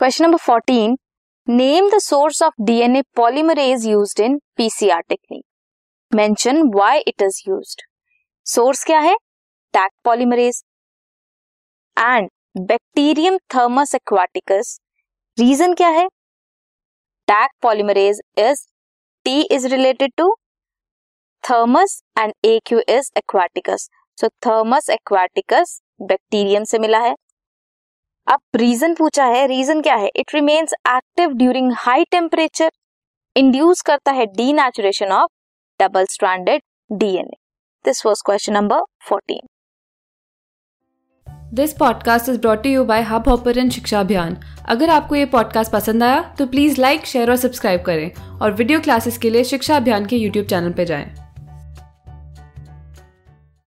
Question number fourteen name the source of DNA polymerase used in PCR technique mention why it is used source क्या है? Taq polymerase and bacterium Thermus aquaticus reason क्या है? Taq polymerase is T is related to Thermus and A Q is aquaticus so Thermus aquaticus bacterium से मिला है. अब reason पूछा है रीजन क्या है? It remains active during high temperature induce करता है denaturation of double stranded DNA this was question number fourteen this podcast is brought you by hub hopper Shiksha Abhiyan अगर आपको ये पॉडकास्ट पसंद आया तो प्लीज़ लाइक शेयर और subscribe करें और वीडियो क्लासेस के लिए शिक्षा अभियान के यूट्यूब चैनल पर जाएँ।